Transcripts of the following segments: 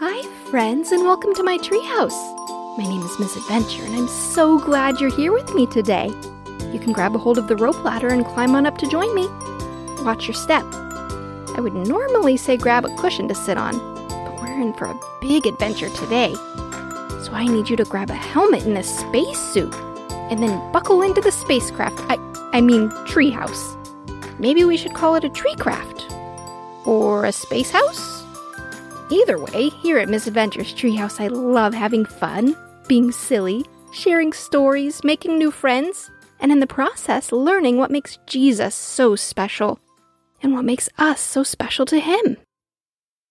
Hi, friends, and welcome to my treehouse. My name is Miss Adventure, and I'm so glad you're here with me today. You can grab a hold of the rope ladder and climb on up to join me. Watch your step. I would normally say grab a cushion to sit on, but we're in for a big adventure today. So I need you to grab a helmet and a spacesuit, and then buckle into the spacecraft. I, I mean, treehouse. Maybe we should call it a treecraft. Or a space house? Either way, here at Miss Adventure's Treehouse, I love having fun, being silly, sharing stories, making new friends, and in the process, learning what makes Jesus so special and what makes us so special to Him.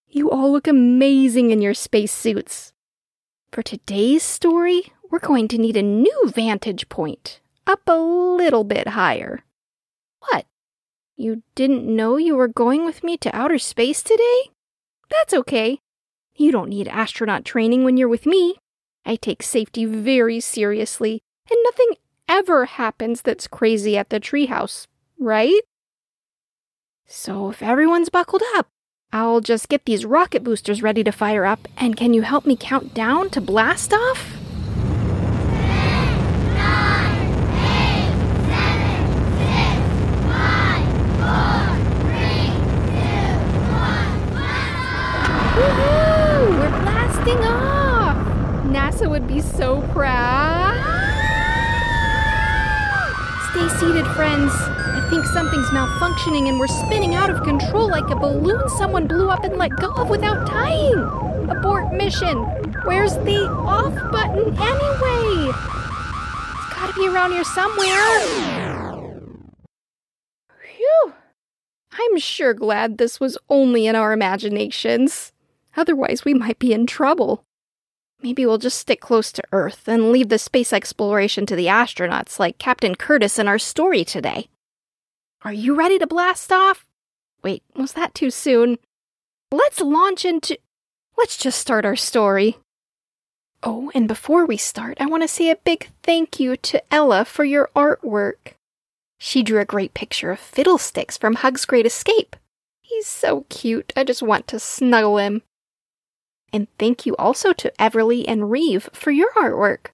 You all look amazing in your spacesuits. For today's story, we're going to need a new vantage point, up a little bit higher. What? You didn't know you were going with me to outer space today? That's okay. You don't need astronaut training when you're with me. I take safety very seriously, and nothing ever happens that's crazy at the treehouse, right? So if everyone's buckled up, I'll just get these rocket boosters ready to fire up, and can you help me count down to blast off? NASA would be so proud. Stay seated, friends. I think something's malfunctioning and we're spinning out of control like a balloon someone blew up and let go of without tying. Abort mission. Where's the off button anyway? It's gotta be around here somewhere. Phew. I'm sure glad this was only in our imaginations. Otherwise, we might be in trouble. Maybe we'll just stick close to Earth and leave the space exploration to the astronauts like Captain Curtis in our story today. Are you ready to blast off? Wait, was that too soon? Let's launch into. Let's just start our story. Oh, and before we start, I want to say a big thank you to Ella for your artwork. She drew a great picture of Fiddlesticks from Hug's Great Escape. He's so cute, I just want to snuggle him. And thank you also to Everly and Reeve for your artwork.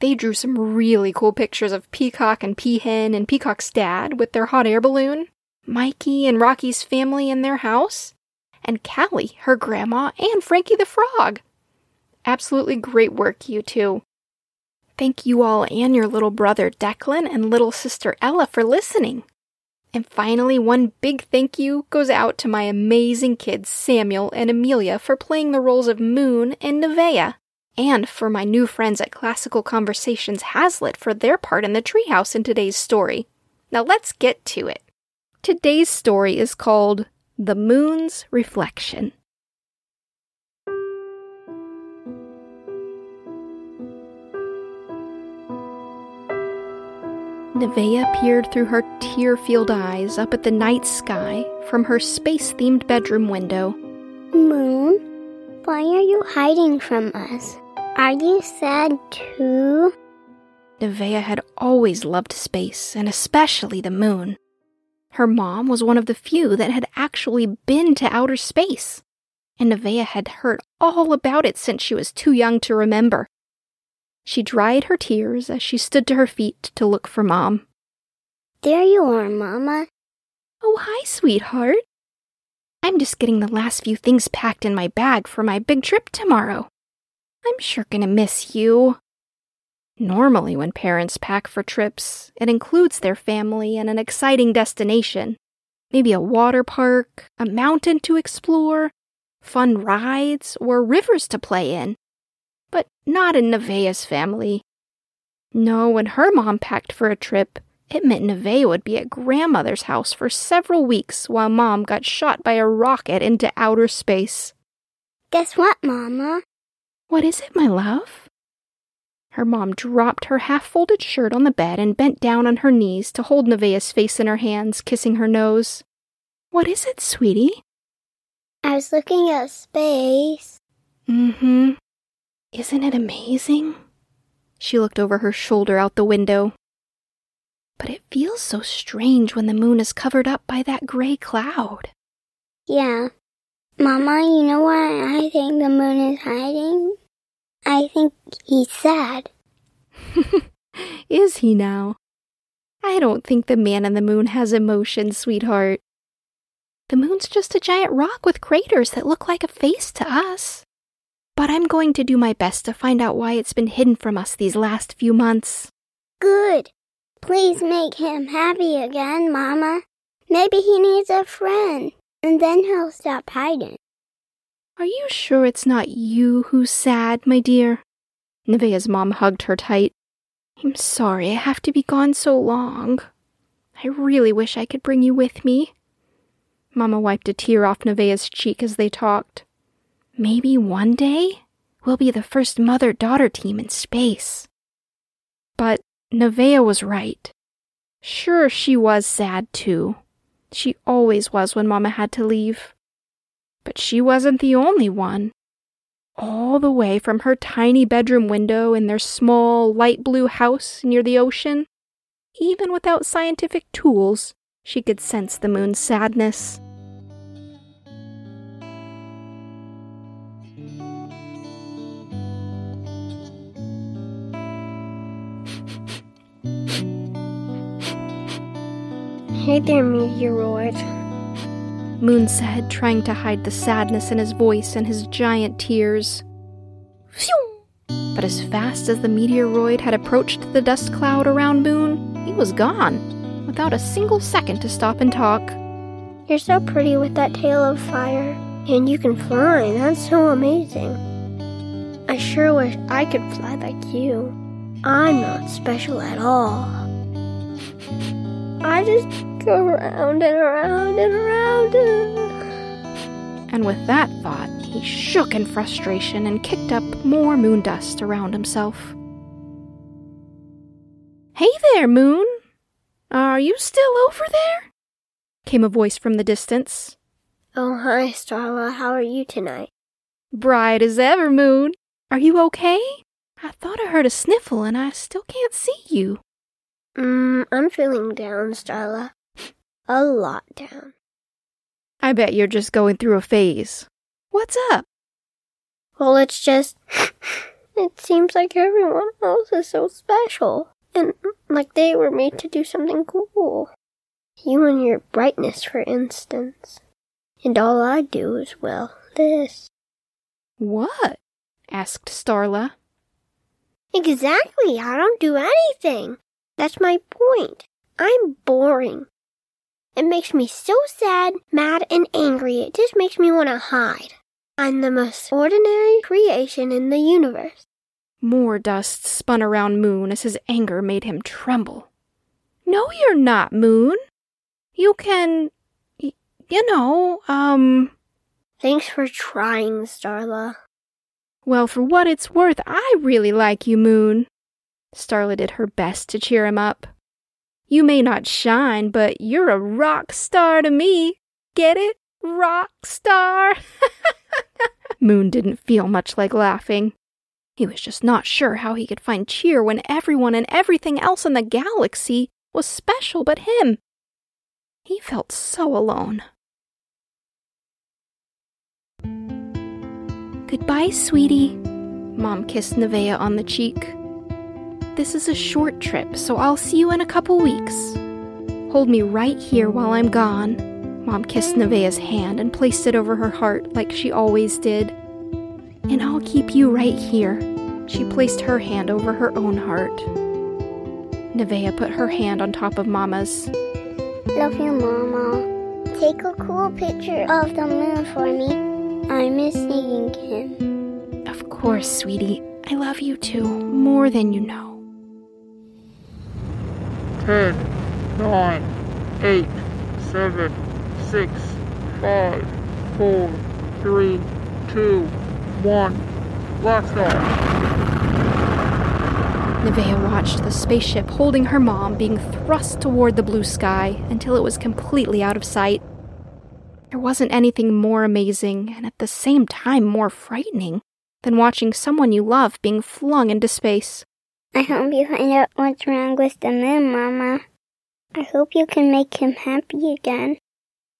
They drew some really cool pictures of Peacock and Peahen and Peacock's dad with their hot air balloon, Mikey and Rocky's family in their house, and Callie, her grandma, and Frankie the frog. Absolutely great work, you two. Thank you all and your little brother Declan and little sister Ella for listening. And finally, one big thank you goes out to my amazing kids Samuel and Amelia for playing the roles of Moon and Nevaeh, and for my new friends at Classical Conversations Haslet for their part in the treehouse in today's story. Now let's get to it. Today's story is called The Moon's Reflection. Nevaeh peered through her tear filled eyes up at the night sky from her space themed bedroom window. Moon, why are you hiding from us? Are you sad too? Nevaeh had always loved space, and especially the moon. Her mom was one of the few that had actually been to outer space, and Nevaeh had heard all about it since she was too young to remember. She dried her tears as she stood to her feet to look for Mom. There you are, Mama. Oh, hi, sweetheart. I'm just getting the last few things packed in my bag for my big trip tomorrow. I'm sure gonna miss you. Normally, when parents pack for trips, it includes their family and an exciting destination. Maybe a water park, a mountain to explore, fun rides, or rivers to play in but not in Nevaeh's family. No, when her mom packed for a trip, it meant Nevaeh would be at grandmother's house for several weeks while mom got shot by a rocket into outer space. Guess what, Mama? What is it, my love? Her mom dropped her half folded shirt on the bed and bent down on her knees to hold Nevaeh's face in her hands, kissing her nose. What is it, sweetie? I was looking at space. Mm hmm. Isn't it amazing? She looked over her shoulder out the window. But it feels so strange when the moon is covered up by that gray cloud. Yeah, Mama, you know why I think the moon is hiding? I think he's sad. is he now? I don't think the man in the moon has emotions, sweetheart. The moon's just a giant rock with craters that look like a face to us. But I'm going to do my best to find out why it's been hidden from us these last few months. Good. Please make him happy again, Mama. Maybe he needs a friend, and then he'll stop hiding. Are you sure it's not you who's sad, my dear? Nevaeh's mom hugged her tight. I'm sorry I have to be gone so long. I really wish I could bring you with me. Mama wiped a tear off Nevaeh's cheek as they talked. Maybe one day we'll be the first mother daughter team in space. But Nevaeh was right. Sure, she was sad too. She always was when Mama had to leave. But she wasn't the only one. All the way from her tiny bedroom window in their small, light blue house near the ocean, even without scientific tools, she could sense the moon's sadness. Hey there, meteoroid. Moon said, trying to hide the sadness in his voice and his giant tears. But as fast as the meteoroid had approached the dust cloud around Moon, he was gone, without a single second to stop and talk. You're so pretty with that tail of fire, and you can fly. That's so amazing. I sure wish I could fly like you. I'm not special at all. I just go around and around and around and... And with that thought, he shook in frustration and kicked up more moon dust around himself. Hey there, Moon! Are you still over there? came a voice from the distance. Oh, hi, Starla. How are you tonight? Bright as ever, Moon. Are you okay? I thought I heard a sniffle and I still can't see you. Mm, I'm feeling down, Starla. A lot down. I bet you're just going through a phase. What's up? Well, it's just. it seems like everyone else is so special. And like they were made to do something cool. You and your brightness, for instance. And all I do is, well, this. What? asked Starla. Exactly. I don't do anything. That's my point. I'm boring. It makes me so sad, mad, and angry, it just makes me want to hide. I'm the most ordinary creation in the universe. More dust spun around Moon as his anger made him tremble. No, you're not, Moon. You can. Y- you know, um. Thanks for trying, Starla. Well, for what it's worth, I really like you, Moon. Starla did her best to cheer him up. You may not shine, but you're a rock star to me. Get it? Rock star. Moon didn't feel much like laughing. He was just not sure how he could find cheer when everyone and everything else in the galaxy was special but him. He felt so alone. Goodbye, sweetie. Mom kissed Nevaeh on the cheek. This is a short trip, so I'll see you in a couple weeks. Hold me right here while I'm gone. Mom kissed Nevaeh's hand and placed it over her heart like she always did. And I'll keep you right here. She placed her hand over her own heart. Nevaeh put her hand on top of Mama's. Love you, Mama. Take a cool picture of the moon for me. I miss seeing him. Of course, sweetie. I love you too, more than you know. 10, 9, 8, 7, 6, 5, 4, 3, 2, 1. Blast off! Nevaeh watched the spaceship holding her mom being thrust toward the blue sky until it was completely out of sight. There wasn't anything more amazing and at the same time more frightening than watching someone you love being flung into space. I hope you find out what's wrong with the moon, Mama. I hope you can make him happy again.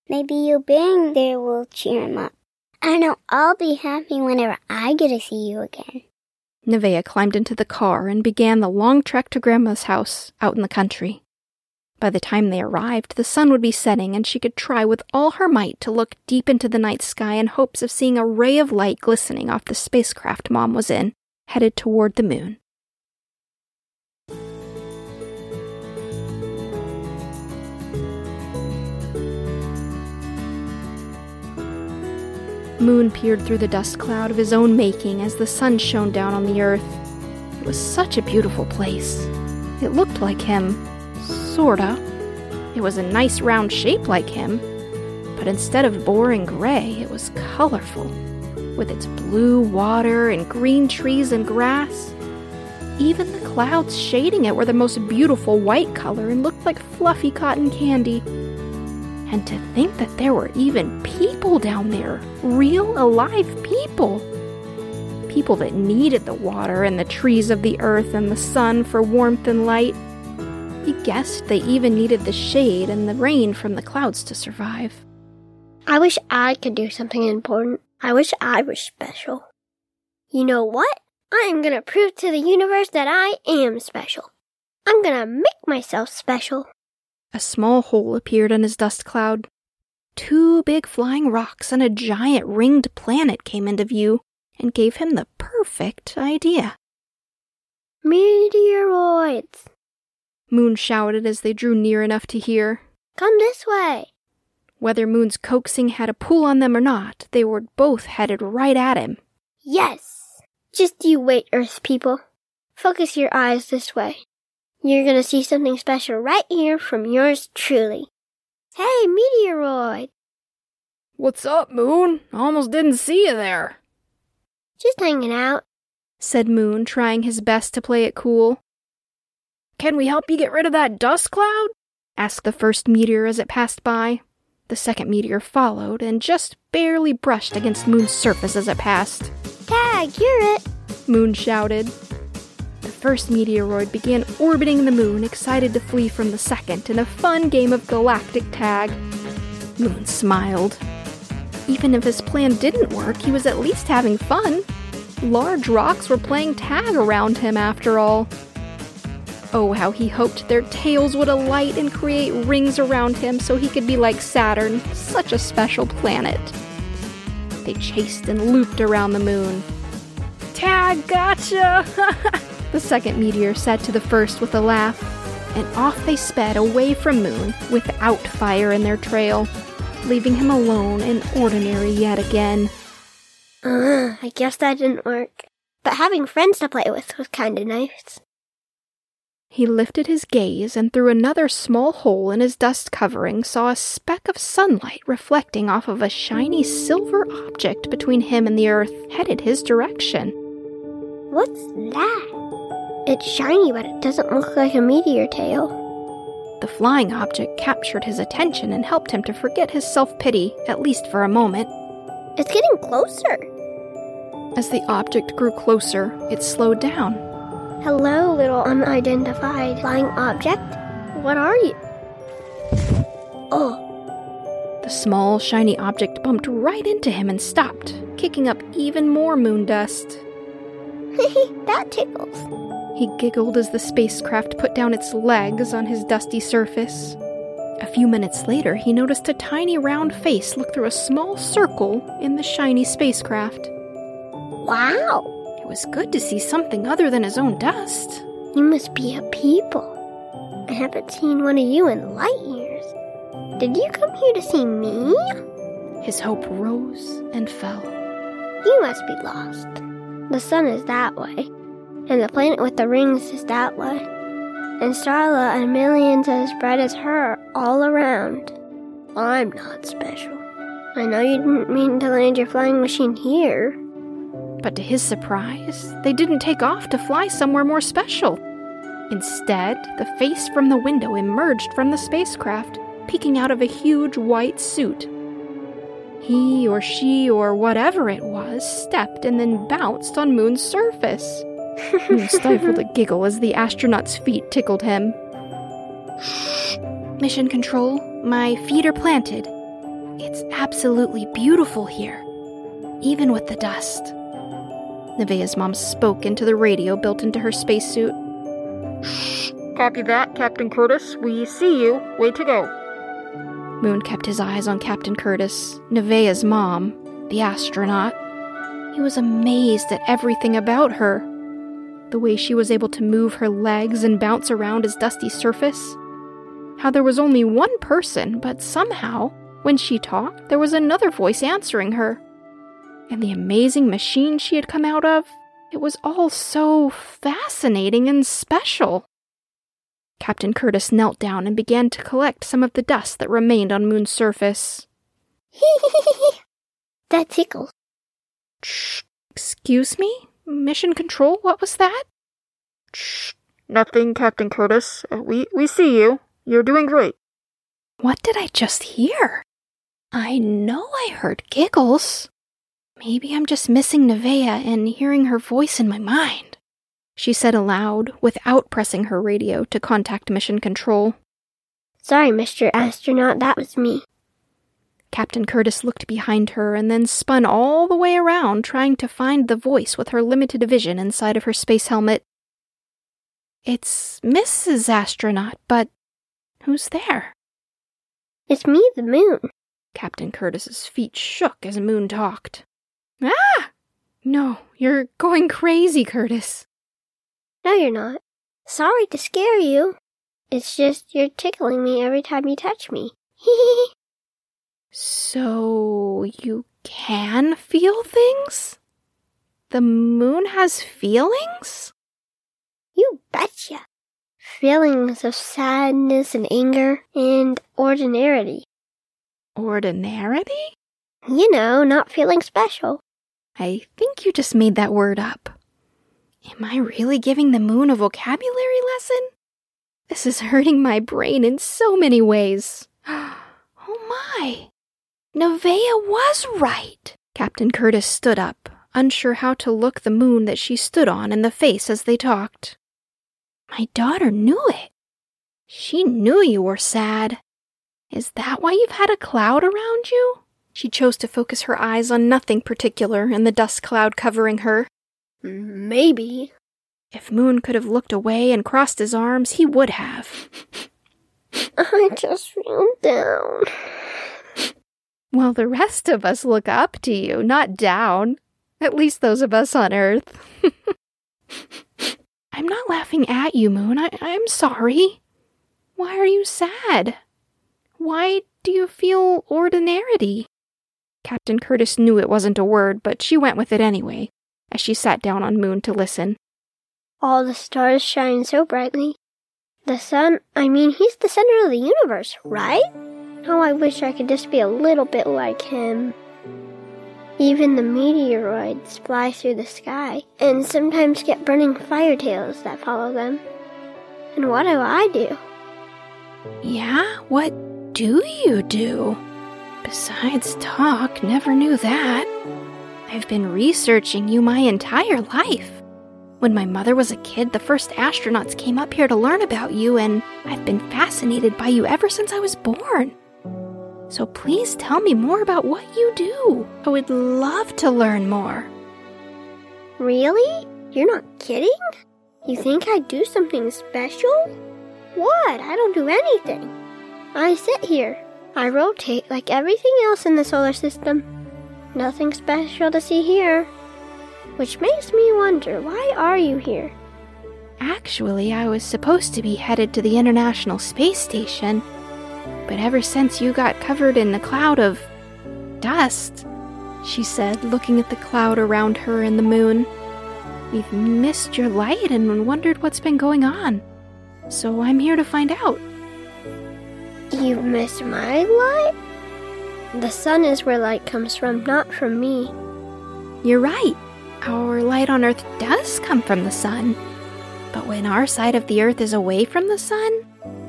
Maybe you being there will cheer him up. I know I'll be happy whenever I get to see you again. Nevaeh climbed into the car and began the long trek to Grandma's house out in the country. By the time they arrived, the sun would be setting, and she could try with all her might to look deep into the night sky in hopes of seeing a ray of light glistening off the spacecraft Mom was in, headed toward the moon. Moon peered through the dust cloud of his own making as the sun shone down on the earth. It was such a beautiful place. It looked like him, sorta. It was a nice round shape like him, but instead of boring gray, it was colorful, with its blue water and green trees and grass. Even the clouds shading it were the most beautiful white color and looked like fluffy cotton candy. And to think that there were even people down there, real alive people. People that needed the water and the trees of the earth and the sun for warmth and light. He guessed they even needed the shade and the rain from the clouds to survive. I wish I could do something important. I wish I was special. You know what? I am gonna prove to the universe that I am special. I'm gonna make myself special. A small hole appeared in his dust cloud. Two big flying rocks and a giant ringed planet came into view and gave him the perfect idea. Meteoroids! Moon shouted as they drew near enough to hear. Come this way! Whether Moon's coaxing had a pull on them or not, they were both headed right at him. Yes! Just you wait, Earth people. Focus your eyes this way. You're gonna see something special right here from yours truly. Hey, meteoroid! What's up, Moon? I Almost didn't see you there, Just hanging out. said Moon, trying his best to play it cool. Can we help you get rid of that dust cloud? asked the first meteor as it passed by. The second meteor followed and just barely brushed against Moon's surface as it passed. Tag, you're it! Moon shouted. First meteoroid began orbiting the moon, excited to flee from the second in a fun game of galactic tag. Moon smiled. Even if his plan didn't work, he was at least having fun. Large rocks were playing tag around him, after all. Oh, how he hoped their tails would alight and create rings around him so he could be like Saturn, such a special planet. They chased and looped around the moon. Tag, gotcha! the second meteor said to the first with a laugh, and off they sped away from Moon without fire in their trail, leaving him alone and ordinary yet again. Uh, I guess that didn't work. But having friends to play with was kinda nice. He lifted his gaze and through another small hole in his dust covering saw a speck of sunlight reflecting off of a shiny silver object between him and the earth, headed his direction. What's that? It's shiny, but it doesn't look like a meteor tail. The flying object captured his attention and helped him to forget his self pity, at least for a moment. It's getting closer. As the object grew closer, it slowed down. Hello, little unidentified flying object. What are you? Oh, The small, shiny object bumped right into him and stopped, kicking up even more moon dust. that tickles. He giggled as the spacecraft put down its legs on his dusty surface. A few minutes later, he noticed a tiny round face look through a small circle in the shiny spacecraft. Wow, It was good to see something other than his own dust. you must be a people. I haven't seen one of you in light years. Did you come here to see me? His hope rose and fell. You must be lost. The sun is that way, and the planet with the rings is that way, and Starla and millions as bright as her all around. I'm not special. I know you didn't mean to land your flying machine here. But to his surprise, they didn't take off to fly somewhere more special. Instead, the face from the window emerged from the spacecraft, peeking out of a huge white suit. He or she or whatever it was stepped and then bounced on Moon's surface. Moon stifled a giggle as the astronaut's feet tickled him. Mission Control, my feet are planted. It's absolutely beautiful here. even with the dust. Nevaeh's mom spoke into the radio built into her spacesuit. Copy that, Captain Curtis. We see you. Way to go. Moon kept his eyes on Captain Curtis, Nevaeh's mom, the astronaut. He was amazed at everything about her. The way she was able to move her legs and bounce around his dusty surface. How there was only one person, but somehow, when she talked, there was another voice answering her. And the amazing machine she had come out of, it was all so fascinating and special. Captain Curtis knelt down and began to collect some of the dust that remained on Moon's surface. that tickles. Shh. Excuse me? Mission control? What was that? Shh. Nothing, Captain Curtis. Uh, we, we see you. You're doing great. What did I just hear? I know I heard giggles. Maybe I'm just missing Nevaeh and hearing her voice in my mind. She said aloud, without pressing her radio to contact Mission Control. Sorry, Mr. Astronaut, that was me. Captain Curtis looked behind her and then spun all the way around, trying to find the voice with her limited vision inside of her space helmet. It's Mrs. Astronaut, but who's there? It's me, the moon. Captain Curtis's feet shook as Moon talked. Ah! No, you're going crazy, Curtis. No, you're not. Sorry to scare you. It's just you're tickling me every time you touch me. so you can feel things? The moon has feelings? You betcha. Feelings of sadness and anger and ordinarity. Ordinarity? You know, not feeling special. I think you just made that word up. Am I really giving the moon a vocabulary lesson? This is hurting my brain in so many ways. Oh my! Nevaeh was right! Captain Curtis stood up, unsure how to look the moon that she stood on in the face as they talked. My daughter knew it. She knew you were sad. Is that why you've had a cloud around you? She chose to focus her eyes on nothing particular in the dust cloud covering her. Maybe. If Moon could have looked away and crossed his arms, he would have. I just feel down. Well, the rest of us look up to you, not down. At least those of us on Earth. I'm not laughing at you, Moon. I- I'm sorry. Why are you sad? Why do you feel ordinarity? Captain Curtis knew it wasn't a word, but she went with it anyway, as she sat down on Moon to listen. All the stars shine so brightly. The sun, I mean, he's the center of the universe, right? How I wish I could just be a little bit like him. Even the meteoroids fly through the sky and sometimes get burning fire tails that follow them. And what do I do? Yeah? What do you do? Besides talk, never knew that. I've been researching you my entire life. When my mother was a kid, the first astronauts came up here to learn about you, and I've been fascinated by you ever since I was born. So please tell me more about what you do. I would love to learn more. Really? You're not kidding? You think I do something special? What? I don't do anything. I sit here, I rotate like everything else in the solar system. Nothing special to see here. Which makes me wonder why are you here? Actually, I was supposed to be headed to the International Space Station. But ever since you got covered in the cloud of dust, she said, looking at the cloud around her and the moon, we've missed your light and wondered what's been going on. So I'm here to find out. You've missed my light? The sun is where light comes from, not from me. You're right. Our light on Earth does come from the sun. But when our side of the Earth is away from the sun,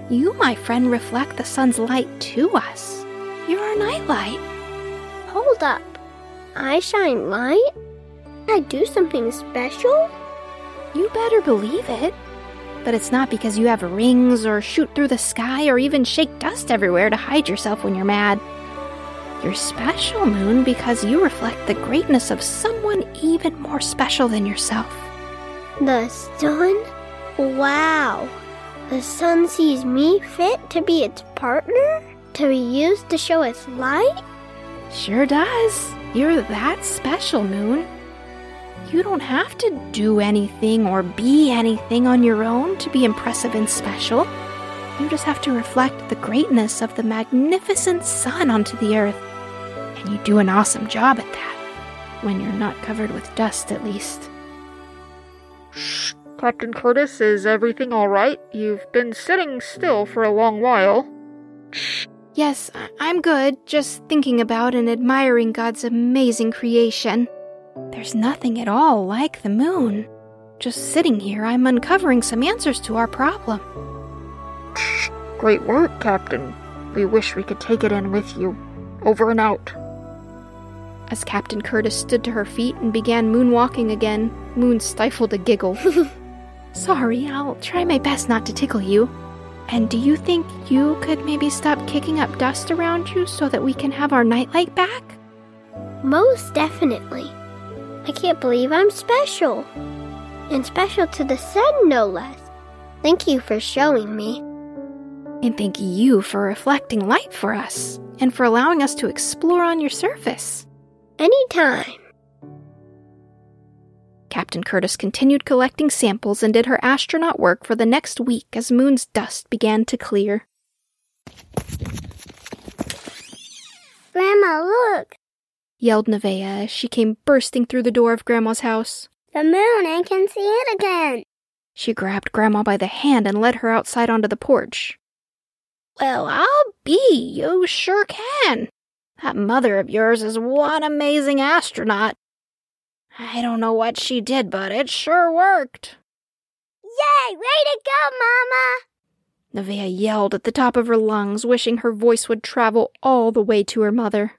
you, my friend, reflect the sun's light to us. You're our nightlight. Hold up. I shine light? I do something special? You better believe it. But it's not because you have rings or shoot through the sky or even shake dust everywhere to hide yourself when you're mad. You're special, Moon, because you reflect the greatness of someone even more special than yourself. The sun? Wow. The sun sees me fit to be its partner? To be used to show its light? Sure does. You're that special, Moon. You don't have to do anything or be anything on your own to be impressive and special. You just have to reflect the greatness of the magnificent sun onto the earth. And you do an awesome job at that. When you're not covered with dust, at least. Shh. Captain Curtis, is everything alright? You've been sitting still for a long while. Yes, I'm good, just thinking about and admiring God's amazing creation. There's nothing at all like the moon. Just sitting here, I'm uncovering some answers to our problem. Shh. Great work, Captain. We wish we could take it in with you. Over and out. As Captain Curtis stood to her feet and began moonwalking again, Moon stifled a giggle. Sorry, I'll try my best not to tickle you. And do you think you could maybe stop kicking up dust around you so that we can have our nightlight back? Most definitely. I can't believe I'm special. And special to the sun, no less. Thank you for showing me. And thank you for reflecting light for us and for allowing us to explore on your surface. Anytime. Captain Curtis continued collecting samples and did her astronaut work for the next week as Moon's dust began to clear. Grandma, look! yelled Nevaeh as she came bursting through the door of Grandma's house. The moon, I can see it again. She grabbed Grandma by the hand and led her outside onto the porch. Well, I'll be. You sure can. That mother of yours is one amazing astronaut. I don't know what she did, but it sure worked. Yay! Way to go, Mama! Nevaeh yelled at the top of her lungs, wishing her voice would travel all the way to her mother.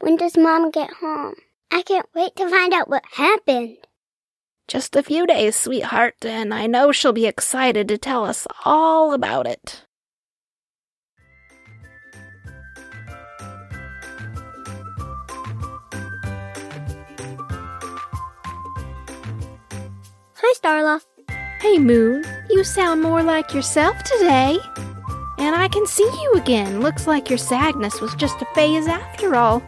When does Mom get home? I can't wait to find out what happened. Just a few days, sweetheart, and I know she'll be excited to tell us all about it. Starla. Hey, Moon, you sound more like yourself today. And I can see you again. Looks like your sadness was just a phase after all.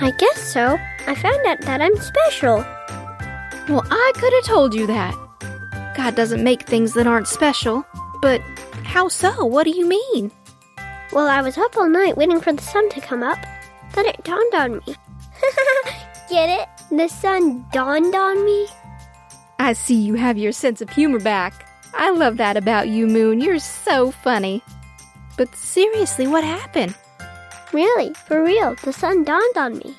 I guess so. I found out that I'm special. Well, I could have told you that. God doesn't make things that aren't special. But how so? What do you mean? Well, I was up all night waiting for the sun to come up. Then it dawned on me. Get it? The sun dawned on me. I see you have your sense of humor back. I love that about you, Moon. You're so funny. But seriously, what happened? Really, for real, the sun dawned on me.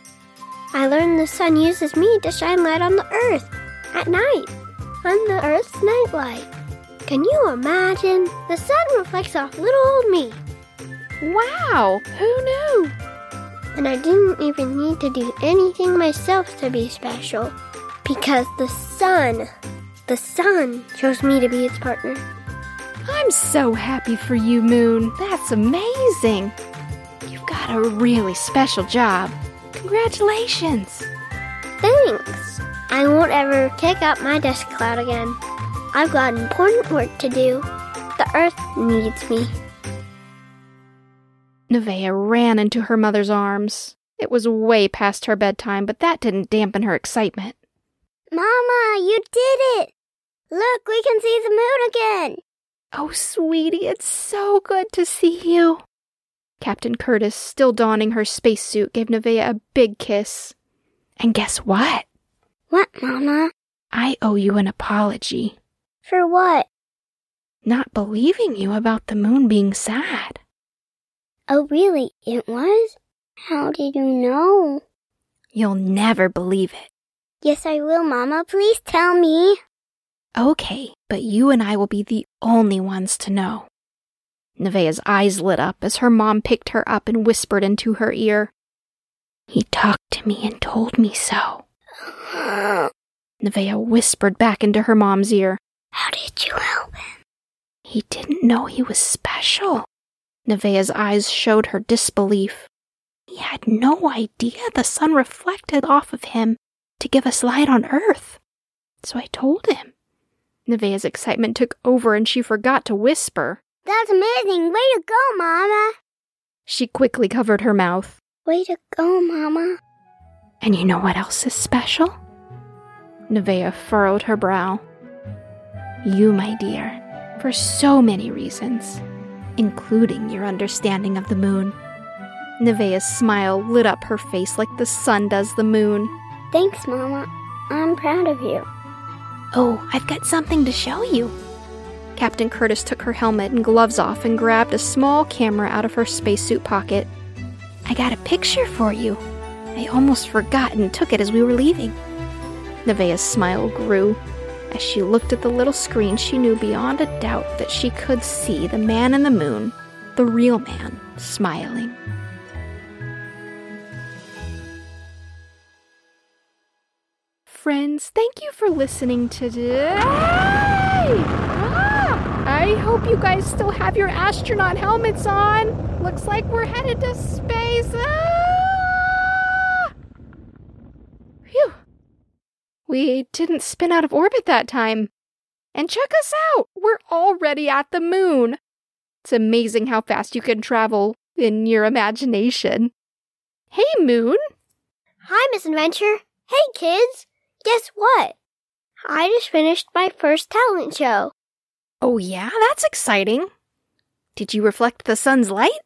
I learned the sun uses me to shine light on the earth at night. I'm the earth's nightlight. Can you imagine? The sun reflects off little old me. Wow, who knew? And I didn't even need to do anything myself to be special. Because the sun, the sun chose me to be its partner. I'm so happy for you, Moon. That's amazing. You've got a really special job. Congratulations. Thanks. I won't ever kick up my dust cloud again. I've got important work to do. The earth needs me. Nevaeh ran into her mother's arms. It was way past her bedtime, but that didn't dampen her excitement. Mama, you did it! Look, we can see the moon again! Oh, sweetie, it's so good to see you. Captain Curtis, still donning her spacesuit, gave Nevaeh a big kiss. And guess what? What, Mama? I owe you an apology. For what? Not believing you about the moon being sad. Oh, really? It was? How did you know? You'll never believe it. Yes, I will, Mama. Please tell me. Okay, but you and I will be the only ones to know. Nevaeh's eyes lit up as her mom picked her up and whispered into her ear. He talked to me and told me so. Nevaeh whispered back into her mom's ear. How did you help him? He didn't know he was special. Nevaeh's eyes showed her disbelief. He had no idea the sun reflected off of him to give us light on Earth. So I told him. Nevaeh's excitement took over and she forgot to whisper. That's amazing. Way to go, Mama. She quickly covered her mouth. Way to go, Mama. And you know what else is special? Nevaeh furrowed her brow. You, my dear, for so many reasons, including your understanding of the moon. Nevaeh's smile lit up her face like the sun does the moon. Thanks, Mama. I'm proud of you. Oh, I've got something to show you. Captain Curtis took her helmet and gloves off and grabbed a small camera out of her spacesuit pocket. I got a picture for you. I almost forgot and took it as we were leaving. Nevaeh's smile grew. As she looked at the little screen, she knew beyond a doubt that she could see the man in the moon, the real man, smiling. Friends, thank you for listening today. Ah, I hope you guys still have your astronaut helmets on. Looks like we're headed to space. Ah! Phew. We didn't spin out of orbit that time. And check us out! We're already at the moon. It's amazing how fast you can travel in your imagination. Hey, Moon! Hi, Miss Adventure. Hey, kids. Guess what? I just finished my first talent show. Oh, yeah? That's exciting. Did you reflect the sun's light?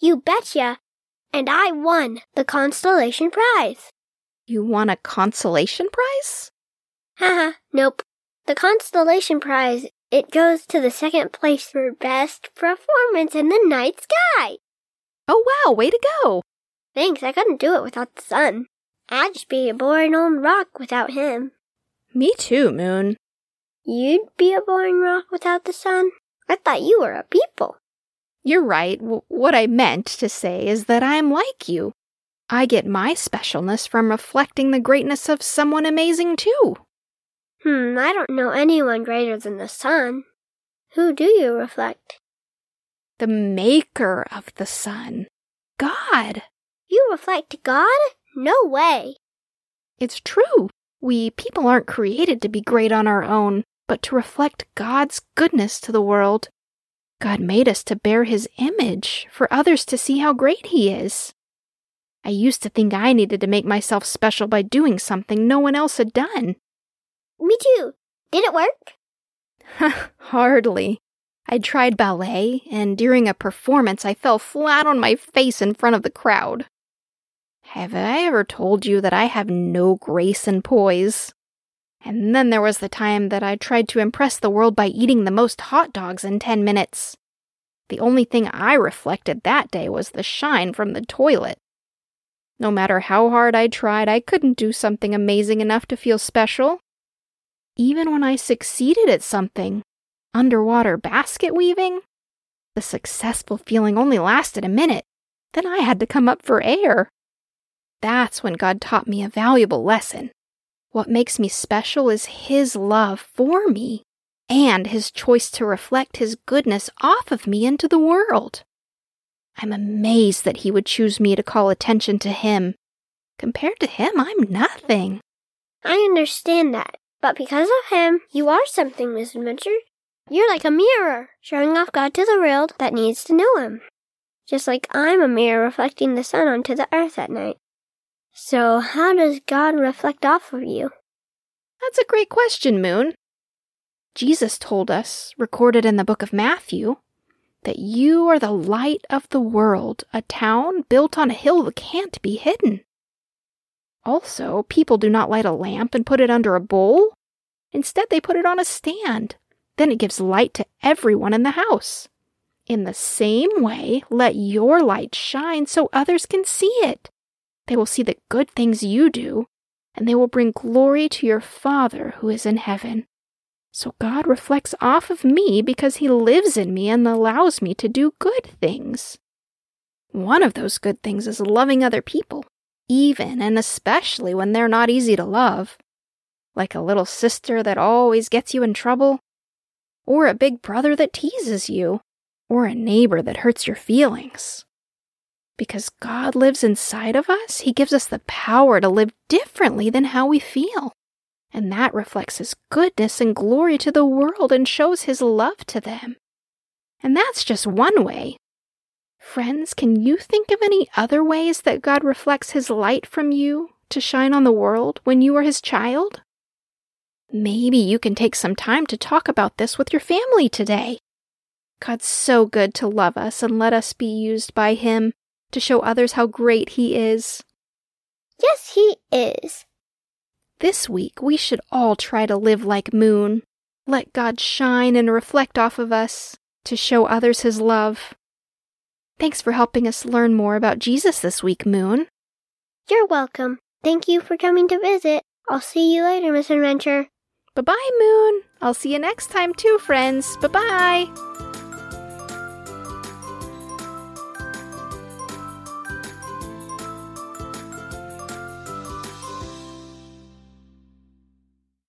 You betcha. And I won the constellation prize. You won a consolation prize? Haha, nope. The constellation prize, it goes to the second place for best performance in the night sky. Oh, wow, way to go! Thanks, I couldn't do it without the sun. I'd just be a boring old rock without him. Me too, Moon. You'd be a boring rock without the sun? I thought you were a people. You're right. W- what I meant to say is that I'm like you. I get my specialness from reflecting the greatness of someone amazing too. Hmm, I don't know anyone greater than the sun. Who do you reflect? The maker of the sun. God. You reflect God? No way. It's true. We people aren't created to be great on our own, but to reflect God's goodness to the world. God made us to bear His image for others to see how great He is. I used to think I needed to make myself special by doing something no one else had done. Me too. Did it work? Hardly. I tried ballet, and during a performance, I fell flat on my face in front of the crowd. Have I ever told you that I have no grace and poise? And then there was the time that I tried to impress the world by eating the most hot dogs in 10 minutes. The only thing I reflected that day was the shine from the toilet. No matter how hard I tried, I couldn't do something amazing enough to feel special. Even when I succeeded at something, underwater basket weaving, the successful feeling only lasted a minute. Then I had to come up for air. That's when God taught me a valuable lesson. What makes me special is His love for me and His choice to reflect His goodness off of me into the world. I'm amazed that He would choose me to call attention to Him. Compared to Him, I'm nothing. I understand that. But because of him, you are something, Miss Adventure. You're like a mirror, showing off God to the world that needs to know him. Just like I'm a mirror reflecting the sun onto the earth at night. So, how does God reflect off of you? That's a great question, Moon. Jesus told us, recorded in the book of Matthew, that you are the light of the world, a town built on a hill that can't be hidden. Also, people do not light a lamp and put it under a bowl. Instead, they put it on a stand. Then it gives light to everyone in the house. In the same way, let your light shine so others can see it. They will see the good things you do, and they will bring glory to your Father who is in heaven. So God reflects off of me because He lives in me and allows me to do good things. One of those good things is loving other people, even and especially when they're not easy to love. Like a little sister that always gets you in trouble, or a big brother that teases you, or a neighbor that hurts your feelings. Because God lives inside of us, He gives us the power to live differently than how we feel. And that reflects His goodness and glory to the world and shows His love to them. And that's just one way. Friends, can you think of any other ways that God reflects His light from you to shine on the world when you are His child? Maybe you can take some time to talk about this with your family today. God's so good to love us and let us be used by Him to show others how great He is. Yes, he is. This week, we should all try to live like Moon. Let God shine and reflect off of us to show others His love. Thanks for helping us learn more about Jesus this week, Moon. You're welcome. Thank you for coming to visit. I'll see you later, Miss Adventure. Bye bye, Moon. I'll see you next time, too, friends. Bye bye.